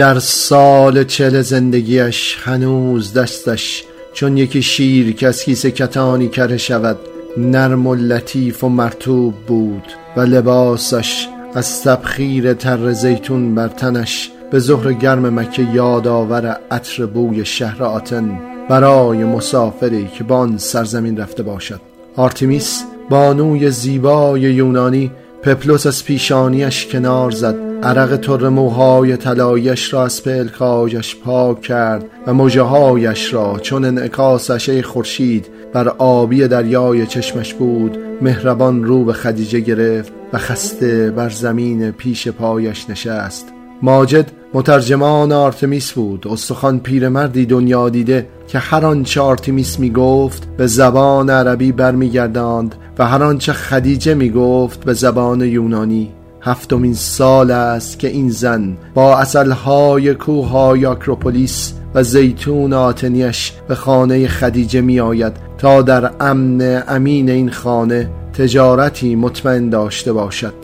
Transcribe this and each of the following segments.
در سال چل زندگیش هنوز دستش چون یکی شیر که از کیسه کتانی کره شود نرم و لطیف و مرطوب بود و لباسش از تبخیر تر زیتون بر تنش به ظهر گرم مکه یادآور عطر بوی شهر آتن برای مسافری که به آن سرزمین رفته باشد. آرتیمیس بانوی زیبای یونانی پپلوس از پیشانیش کنار زد عرق تر موهای طلایش را از پلکایش پاک کرد و مژههایش را چون انعکاسش خورشید بر آبی دریای چشمش بود مهربان رو به خدیجه گرفت و خسته بر زمین پیش پایش نشست. ماجد مترجمان آرتمیس بود. استخوان پیرمردی دنیا دیده که هر آنچه آرتمیس می گفت به زبان عربی برمیگرداند و هر آنچه خدیجه می گفت به زبان یونانی. هفتمین سال است که این زن با عسلهای کوههای آکروپولیس و زیتون آتنیش به خانه خدیجه می آید تا در امن امین این خانه تجارتی مطمئن داشته باشد.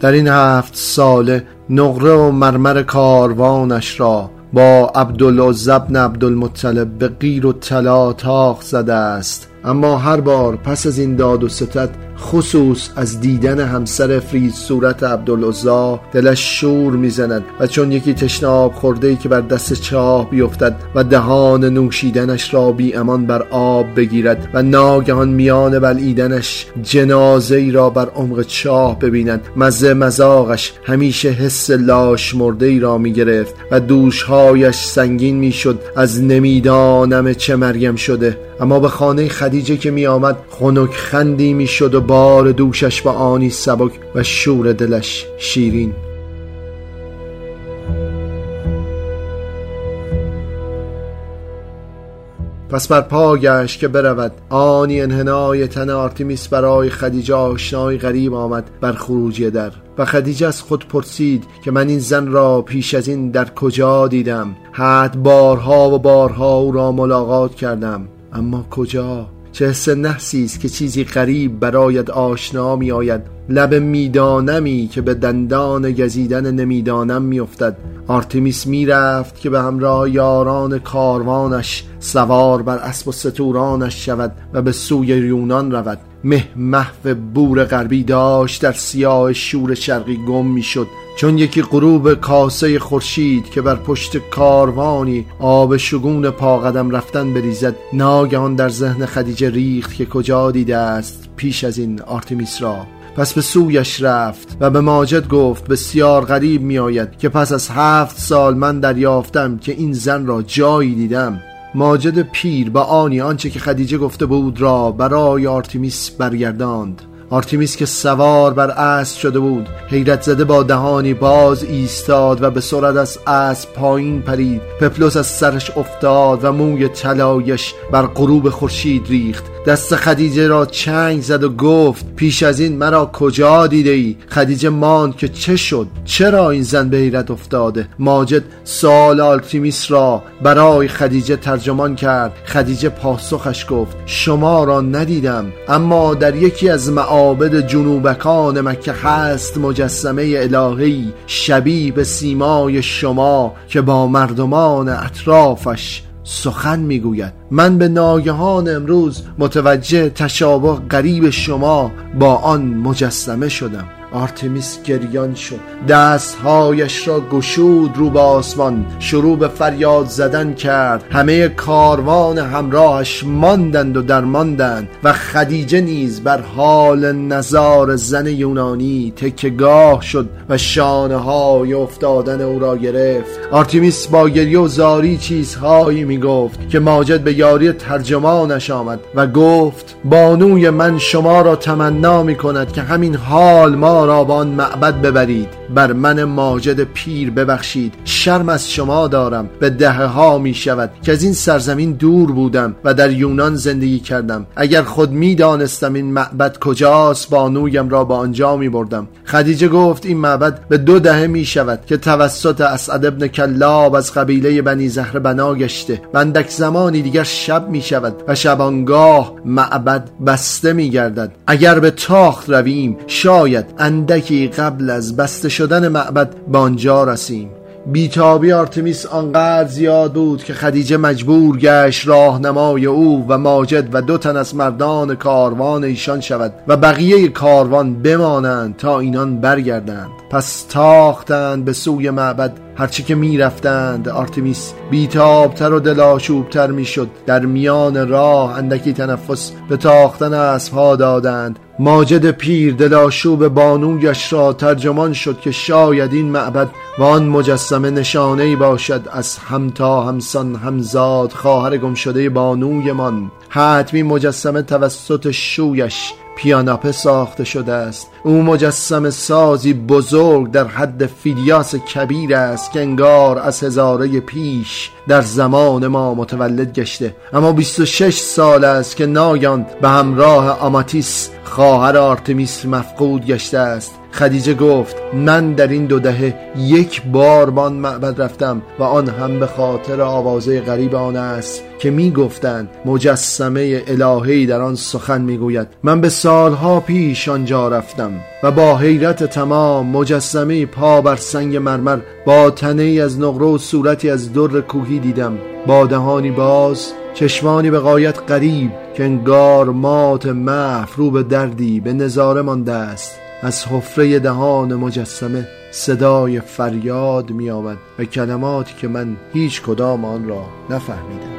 در این هفت ساله نقره و مرمر کاروانش را با عبدالعزب ابن عبدالمطلب به غیر و طلا تاخ زده است. اما هر بار پس از این داد و ستت خصوص از دیدن همسر فرید صورت عبدالعزا دلش شور می‌زند و چون یکی تشناب خورده ای که بر دست چاه بیفتد و دهان نوشیدنش را بی امان بر آب بگیرد و ناگهان میان بلعیدنش جنازه ای را بر عمق چاه ببیند مزه مزاقش همیشه حس لاش مرده ای را می گرفت و دوشهایش سنگین می‌شد از نمی‌دانم چه مریم شده. اما به خانه خدیجه که می آمد خنک خندی می شد و بار دوشش به آنی سبک و شور دلش شیرین. پس بر پا گشت که برود. آنی انحنای تن آرتیمیس برای خدیجه آشنای غریب آمد بر خروجی در. و خدیجه از خود پرسید که من این زن را پیش از این در کجا دیدم؟ حتی بارها و بارها او را ملاقات کردم. اما کجا؟ چه حس نحسی است که چیزی غریب برایت آشنا می آید لب میدانمی که به دندان گزیدن نمی‌دانم میافتد. آرتمیس می‌رفت که به همراه یاران کاروانش سوار بر اسب و ستورانش شود و به سوی یونان رود. مه محو بور غربی داشت در سیاه شور شرقی گم می‌شد. چون یکی غروب کاسه خورشید که بر پشت کاروانی آب شگون پا قدم رفتن بریزد ناگهان در ذهن خدیجه ریخت که کجا دیده است پیش از این آرتمیس را. پس به سویش رفت و به ماجد گفت بسیار غریب می آید که پس از هفت سال من دریافتم که این زن را جایی دیدم. ماجد پیر با آنی آنچه که خدیجه گفته بود را برای آرتیمیس برگرداند. آرتیمیس که سوار بر اسب شده بود. حیرت زده با دهانی باز ایستاد و به سرعت از اسب پایین پرید. پپلوس از سرش افتاد و موی طلایش بر غروب خورشید ریخت. دست خدیجه را چنگ زد و گفت پیش از این مرا کجا دیده ای؟ خدیجه ماند که چه شد؟ چرا این زن به حیرت افتاده؟ ماجد سوال آرتیمیس را برای خدیجه ترجمان کرد. خدیجه پاسخش گفت شما را ندیدم اما در یکی از معابد جنوبکان مکه هست مجسمه الهی شبیه به سیمای شما که با مردمان اطرافش سخن می‌گوید. من به ناگهان امروز متوجه تشابه غریب شما با آن مجسمه شدم. آرتمیس گریان شد. دستهایش را گشود رو به آسمان. شروع به فریاد زدن کرد. همه کاروان همراهش ماندند و درماندند و خدیجه نیز بر حال نظار زن یونانی تکگاه شد و شانه های افتادن او را گرفت. آرتمیس با گریه و زاری چیزهایی می گفت که ماجد به یاری ترجمانش آمد و گفت بانوی من شما را تمنا می کند که همین حال ما را به آن معبد ببرید. بر من ماجد پیر ببخشید. شرم از شما دارم. به دهه ها می شود که از این سرزمین دور بودم و در یونان زندگی کردم. اگر خود می دانستم این معبد کجاست بانویم را به آنجا می بردم. خدیجه گفت این معبد به دو دهه می شود که توسط اسعد ابن کلاب از قبیله بنی زهر بنا گشته و اندک زمانی دیگر شب می شود و شبانگاه معبد بسته می گردد. اگر به تاخت رویم شاید اندکی قبل از بسته شدن معبد به آنجا رسیم. بیتابی آرتمیس آنقدر زیاد بود که خدیجه مجبور گشت راهنمای او و ماجد و دو تن از مردان کاروان ایشان شود و بقیه کاروان بمانند تا اینان برگردند. پس تاختند به سوی معبد هرچی که می‌رفتند آرتمیس بیتابتر و دلاشوبتر می‌شد. در میان راه اندکی تنفس به تاختن اسبها دادند. ماجد پیر دلاشوب بانویش را ترجمان شد که شاید این معبد و آن مجسمه نشانه ای باشد از همتا همسان همزاد خواهر گم شده بانویمان. حتمی مجسمه توسط شویش پیاناپه ساخته شده است. او مجسم سازی بزرگ در حد فیلیاس کبیر است که انگار از هزاره پیش در زمان ما متولد گشته. اما 26 سال است که ناگان به همراه آماتیس خواهر آرتمیس مفقود گشته است. خدیجه گفت من در این دو دهه یک بار بان معبد رفتم و آن هم به خاطر آوازه غریب آن است که می گفتند مجسمه الهی در آن سخن می گوید من به سالها پیش آنجا رفتم و با حیرت تمام مجسمه پا بر سنگ مرمر با تنه از نقره و صورتی از در کوهی دیدم. با دهانی باز چشمانی به قایت قریب که انگار مات محف رو به دردی به نظاره مانده است. از حفره دهان مجسمه صدای فریاد می آمد و کلماتی که من هیچ کدام آن را نفهمیدم.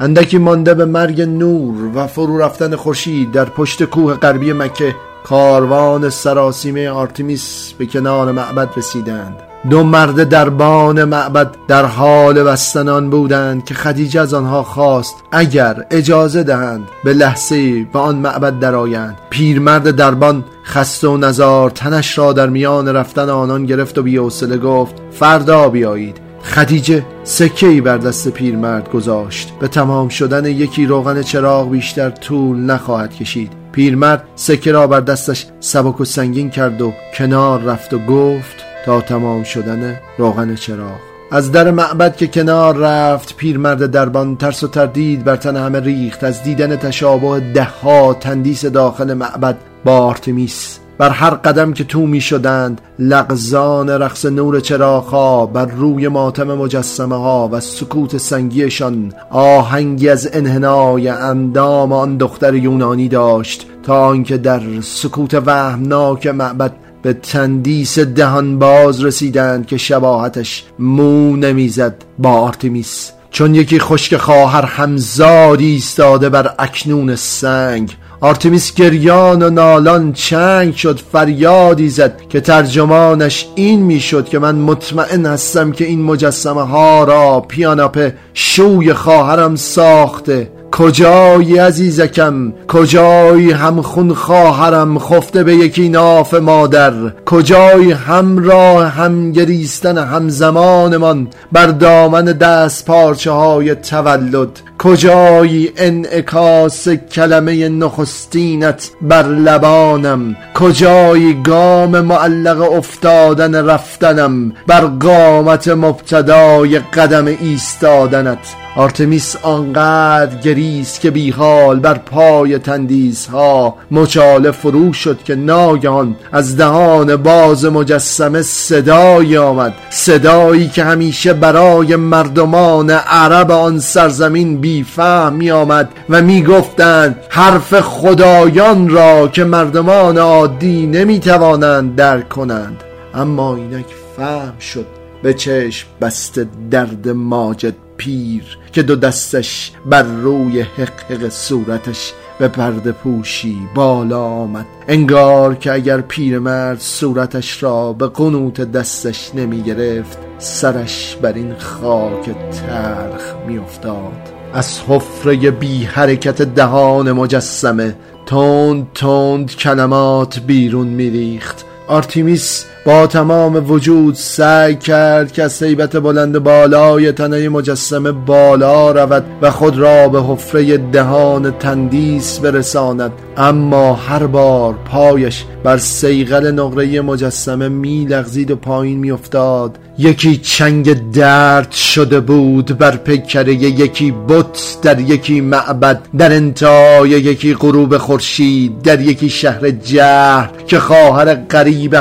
اندکی مانده به مرگ نور و فرو رفتن خورشید در پشت کوه غربی مکه کاروان سراسیمه آرتمیس به کنار معبد رسیدند. دو مرد دربان معبد در حال بستنان بودند که خدیجه از آنها خواست اگر اجازه دهند به لحظه به آن معبد درآیند. پیرمرد دربان خسته و نزار تنش را در میان رفتن آنان گرفت و بیحوصله گفت فردا بیایید. خدیجه سکه ای بر دست پیرمرد گذاشت. به تمام شدن یکی روغن چراغ بیشتر طول نخواهد کشید. پیرمرد سکه را بر دستش سبک و سنگین کرد و کنار رفت و گفت تا تمام شدن روغن چراغ. از در معبد که کنار رفت پیرمرد دربان ترس و تردید بر تن همه ریخت. از دیدن تشابه دهها تندیس داخل معبد با آرتمیس بر هر قدم که تو می شدند لغزان رقص نور چراغها بر روی ماتم مجسمه ها و سکوت سنگیشان آهنگی از انحنای اندام آن دختر یونانی داشت تا آنکه در سکوت وهمناک معبد به تندیس دهان باز رسیدند که شباهتش مو نمی‌زد با آرتمیس چون یکی خشک خواهر همزاد ایستاده بر اکنون سنگ آرتمیس گریان و نالان چنگ شد فریادی زد که ترجمانش این می‌شد که من مطمئن هستم که این مجسمه ها را پیاناپه شوی خواهرم ساخته. کجایی عزیزکم؟ کجایی هم خون خواهرم خفته به یکی ناف مادر؟ کجایی همراه هم گریستن همزمانمان بر دامن دست پارچه های تولد؟ کجایی انعکاس کلمه نخستینت بر لبانم؟ کجایی گام معلق افتادن رفتنم بر قامت مبتدای قدم ایستادنت؟ آرتمیس آنقدر گریست که بیحال بر پای تندیس ها مچاله فرو شد که ناگهان از دهان باز مجسمه صدایی آمد. صدایی که همیشه برای مردمان عرب آن سرزمین بیفهم می آمد و می گفتند حرف خدایان را که مردمان عادی نمی توانند درک کنند. اما اینک فهم شد به چشم بسته درد ماجد پیر که دو دستش بر روی حق صورتش به پرده پوشی بالا آمد. انگار که اگر پیرمرد صورتش را به قنوت دستش نمی گرفت سرش بر این خاک ترخ می افتاد از حفره بی حرکت دهان مجسمه تند تند کلمات بیرون میریخت. آرتیمیس با تمام وجود سعی کرد که از سیبت بلند بالای تنه مجسمه بالا رود و خود را به حفره دهان تندیس برساند. اما هر بار پایش بر صیقل نقره مجسمه میلغزید و پایین میافتاد. یکی چنگ درد شده بود بر پیکره یکی بت در یکی معبد در انتهای یکی غروب خورشید در یکی شهر جهر که خواهر غریب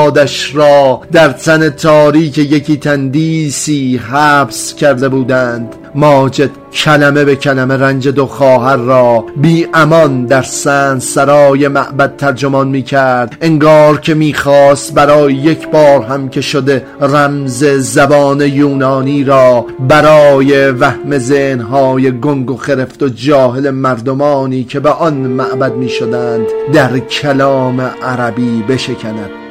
همزادش را در تن تاریک یکی تندیسی حبس کرده بودند. ماجد کلمه به کلمه رنج دو خواهر را بی امان در سن سرای معبد ترجمان می کرد. انگار که می‌خواست برای یک بار هم که شده رمز زبان یونانی را برای وهم ذهنهای گنگ و خرفت و جاهل مردمانی که به آن معبد می شدند در کلام عربی بشکند.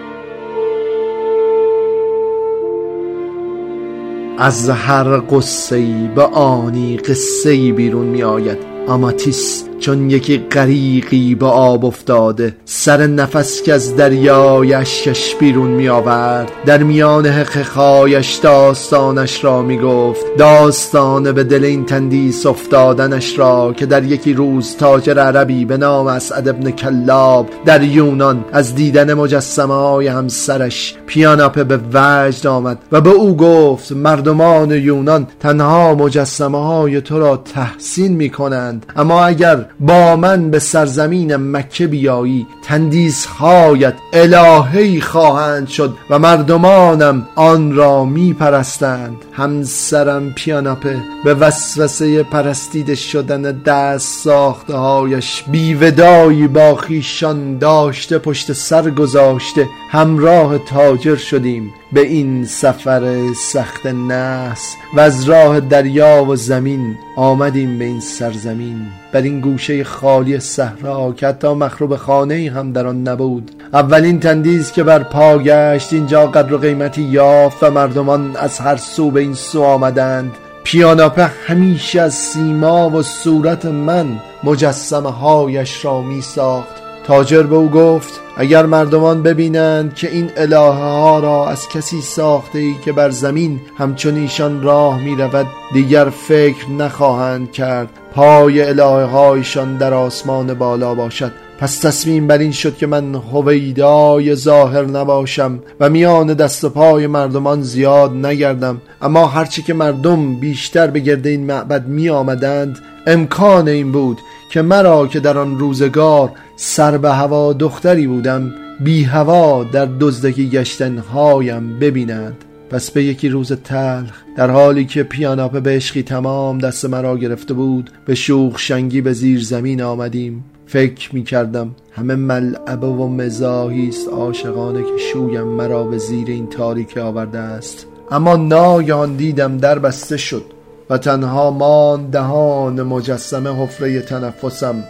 از هر قصه به آنی قصه بیرون می آید آماتیس چون یکی غریقی به آب افتاده سر نفس که از دریای اشکش بیرون می آورد در میان حقخایش داستانش را می گفت داستان به دل این تندیس افتادنش را که در یکی روز تاجر عربی به نام اسعد ابن کلاب در یونان از دیدن مجسمه های همسرش پیاناپه به وجد آمد و به او گفت مردمان یونان تنها مجسمه های تو را تحسین می کنند اما اگر با من به سرزمین مکه بیایی تندیس هایت الهی خواهند شد و مردمانم آن را می پرستند همسرم پیاناپه به وسوسه پرستیده شدن دست ساخته هایش بیودایی با خیشان داشته پشت سر گذاشته همراه تاجر شدیم. به این سفر سخت نحس و از راه دریا و زمین آمدیم به این سرزمین. بر این گوشه خالی صحرا که حتی مخروب خانه هم در آن نبود. اولین تندیز که بر پا گشت اینجا قدر و قیمتی یافت و مردمان از هر سو به این سو آمدند. پیاناپه همیشه از سیما و صورت من مجسمه هایش را می ساخت تاجر به او گفت اگر مردمان ببینند که این الهه ها را از کسی ساخته ای که بر زمین همچون ایشان راه می رود دیگر فکر نخواهند کرد پای الهه هایشان در آسمان بالا باشد. پس تصمیم بر این شد که من هویدای ظاهر نباشم و میان دست و پای مردمان زیاد نگردم. اما هرچی که مردم بیشتر به گرد این معبد می آمدند امکان این بود که مرا که در آن روزگار سر به هوا دختری بودم بی هوا در دزدکی گشتنهایم ببینند. پس به یکی روز تلخ در حالی که پیاناپه به عشقی تمام دست مرا گرفته بود به شوخ شنگی به زیر زمین آمدیم. فکر می کردم همه ملعبه و مزاحی است عاشقانه که شویم مرا به زیر این تاریکی آورده است. اما ناگهان دیدم در بسته شد و تنها مان دهان مجسمه حفره تنفسم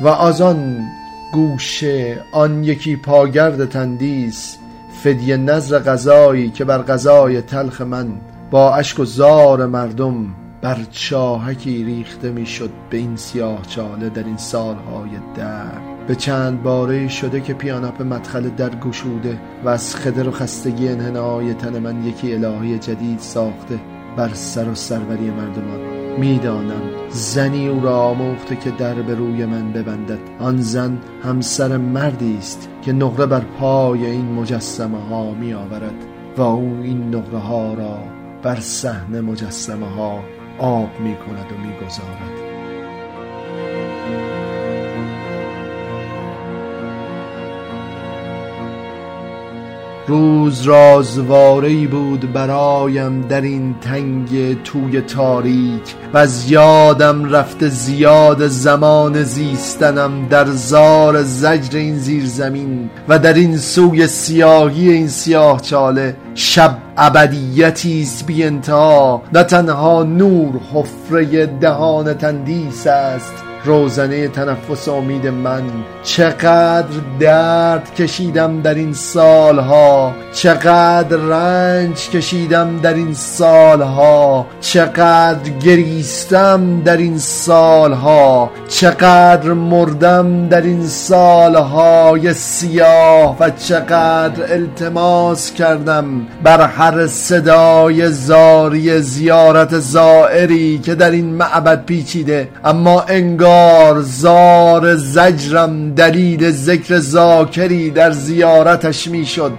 و از آن گوشه آن یکی پاگرد تندیس فدیه نظر غذایی که بر غذای تلخ من با اشک و زار مردم بر چاهکی ریخته می‌شد به این سیاه چاله در این سالهای در به چند باره شده که پیاناپ مدخل در گشوده و از خدر و خستگی انحنای تن من یکی الهی جدید ساخته بر سر و سروری مردمان. می‌دانم زنی او را آموخته که در به روی من ببندد. آن زن همسر مردی است که نقره بر پای این مجسمه ها می آورد و او این نقره ها را بر صحن مجسمه ها آب می کند و می گذارد روز رازواره بود برایم در این تنگ توی تاریک و از یادم رفته زیاد زمان زیستنم در زار زجر این زیر زمین و در این سوی سیاهی این سیاه چاله شب ابدیتی است بی انتها. نه تنها نور حفره دهان تندیس است روزنه تنفس امید من. چقدر درد کشیدم در این سالها. چقدر رنج کشیدم در این سالها. چقدر گریستم در این سالها. چقدر مردم در این سالهای سیاه و چقدر التماس کردم بر هر صدای زاری زیارت زائری که در این معبد پیچیده. اما انگار زار زجرم دلیل ذکر ذاکری در زیارتش می‌شد.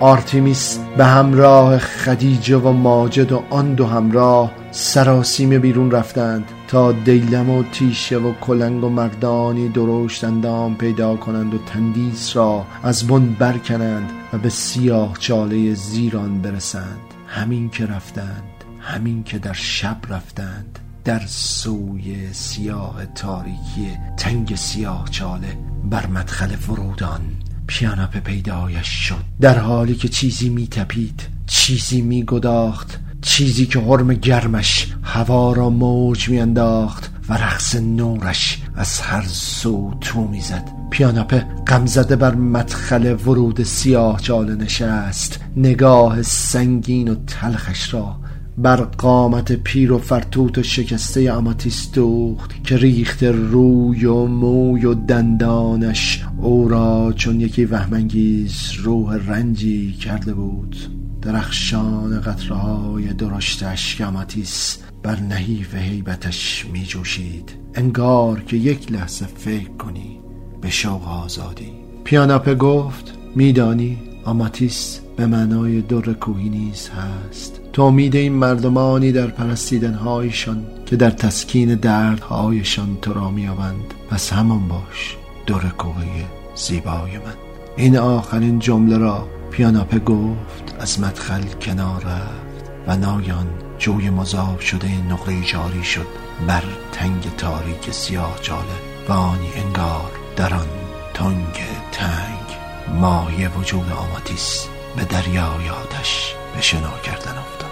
آرتیمیس به همراه خدیجه و ماجد و آن دو همراه سراسیمه بیرون رفتند تا دیلم و تیشه و کلنگ و مردانی درشت اندام پیدا کنند و تندیس را از بن برکنند و به سیاه چاله زیر آن برسند. همین که رفتند همین که در شب رفتند در سوی سیاه تاریکی تنگ سیاه چاله بر مدخل فرودان پیاناپه پیدایش شد. در حالی که چیزی میتپید چیزی میگداخت چیزی که حرم گرمش هوا را موج میانداخت و رقص نورش از هر سو تو می‌زد. پیاناپه غمزده بر مدخل ورود سیاه چاله نشست. نگاه سنگین و تلخش را بر قامت پیر و فرتوت و شکسته آماتیس دوخت که ریخت روی و موی و دندانش. او را چون یکی وهمانگیز روح رنجی کرده بود. درخشان قطره های درشتش که آماتیس بر نحیف هیبتش می جوشید انگار که یک لحظه فکر کنی. به شوق آزادی. پیاناپه گفت میدانی آماتیس به معنای در کوهی نیز هست. تو امید این مردمانی در پرستیدنهایشان که در تسکین دردهایشان تو را میابند پس همان باش در کوهی زیبای من. این آخرین جمله را پیاناپه گفت از مدخل کنار رفت. و نایان جوی مذاب شده نقره جاری شد بر تنگ تاریک سیاه جاله و آنی انگار در آن تنگ تنگ مایه وجود آماتیس به دریای آتش به شنا کردن افتاد.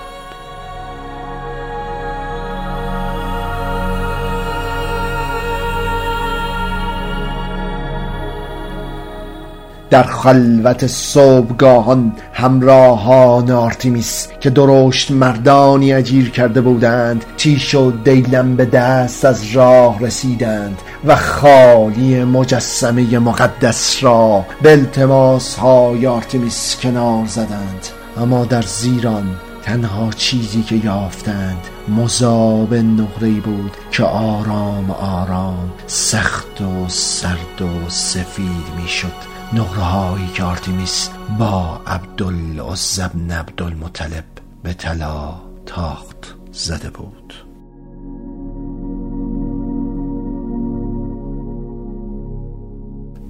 در خلوت صبحگاهان همراهان آرتیمیس که درشت مردانی اجیر کرده بودند تیشه و دیلم به دست از راه رسیدند و خالی مجسمه مقدس را به التماس های آرتیمیس کنار زدند. اما در زیر آن تنها چیزی که یافتند مذاب نقره بود که آرام آرام سخت و سرد و سفید می‌شد. نقره که آرتیمیس با عبدالعزی بن عبدالمطلب به طلا تاخت زده بود.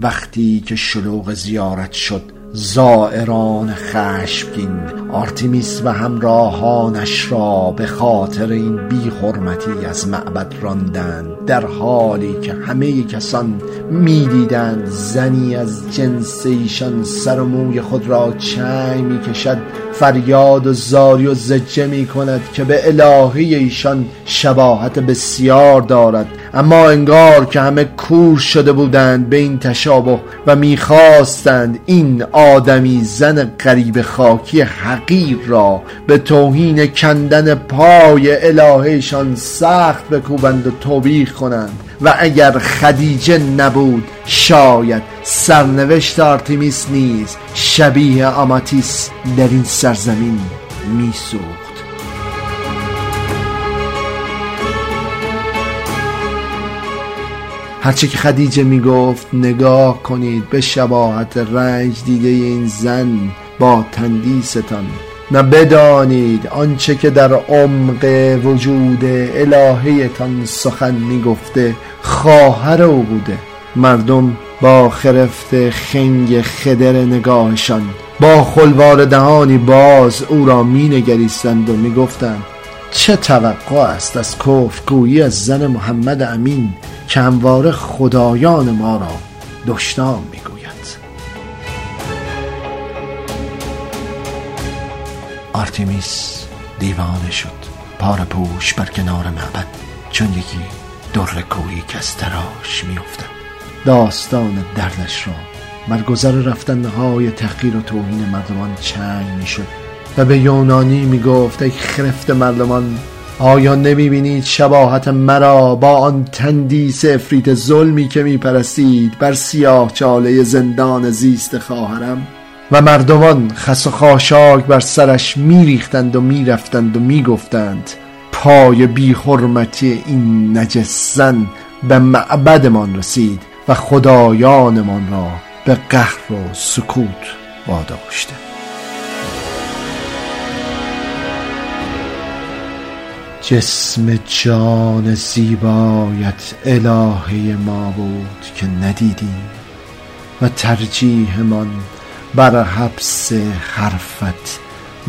وقتی که شلوغ زیارت شد زائران خشمگین آرتیمیس و همراهانش را به خاطر این بی حرمتی از معبد راندند. در حالی که همه کسان می‌دیدند زنی از جنس ایشان سر و موی خود را چنگ می‌کشد فریاد و زاری و ضجه می کند که به الهه‌ی ایشان شباهت بسیار دارد. اما انگار که همه کور شده بودند به این تشابه و می‌خواستند این آدمی زن غریب خاکی حقیر را به توهین کندن پای الهه‌یشان سخت بکوبند و توبیخ کنند. و اگر خدیجه نبود شاید سرنوشت آرتیمیس نیز شبیه آماتیس در این سرزمین میسوخت. هرچه که خدیجه می‌گفت نگاه کنید به شباهت رنج دیده این زن با تندیستان نه بدانید آنچه که در عمق وجود الهیتان سخن می‌گفته خواهر او بوده. مردم با خرفت خنگ خدر نگاهشان با خلوار دهانی باز او را می نگریستند و می گفتند چه توقع است از کفگویی از زن محمد امین؟ که همواره خدایان ما را دشنام می گوید آرتیمیس دیوانه شد. پار پوش بر کنار معبد. چون یکی در کویی که از تراش میافتد. داستان دردش را بر گذر رفتنهای تحقیر و توهین مردمان چنگ می‌شد. و به یونانی می‌گفت ای خرفت مردمان آیا نمی‌بینید شباهت مرا با آن تندیس افریت ظلمی که میپرستید بر سیاه چاله زندان زیست خواهرم؟ و مردمان خس و خاشاک بر سرش میریختند و می‌رفتند و می‌گفتند پای بی حرمتی این نجس زن به معبدمان رسید و خدایانمان را به قهر و سکوت واداشته. جسم جان زیبایت الهه ما بود که ندیدیم و ترجیحمان بر حبس حرفت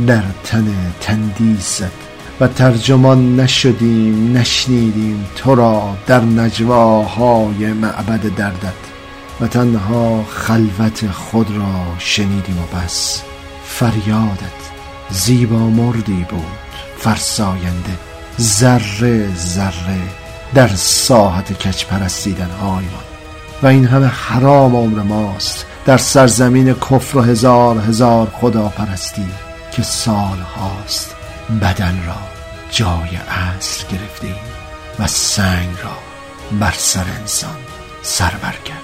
در تن تندیست و ترجمان نشدیم نشنیدیم تو را در نجواهای معبد دردت و تنها خلوت خود را شنیدیم و بس فریادت زیبا مردی بود فرساینده. ذره ذره در ساحت کچ پرستیدن آیمان. و این همه حرام عمر ماست در سرزمین کفر و هزار هزار خدا پرستی که سال هاست بدن را جای اصل گرفتیم و سنگ را بر سر انسان سربر کرد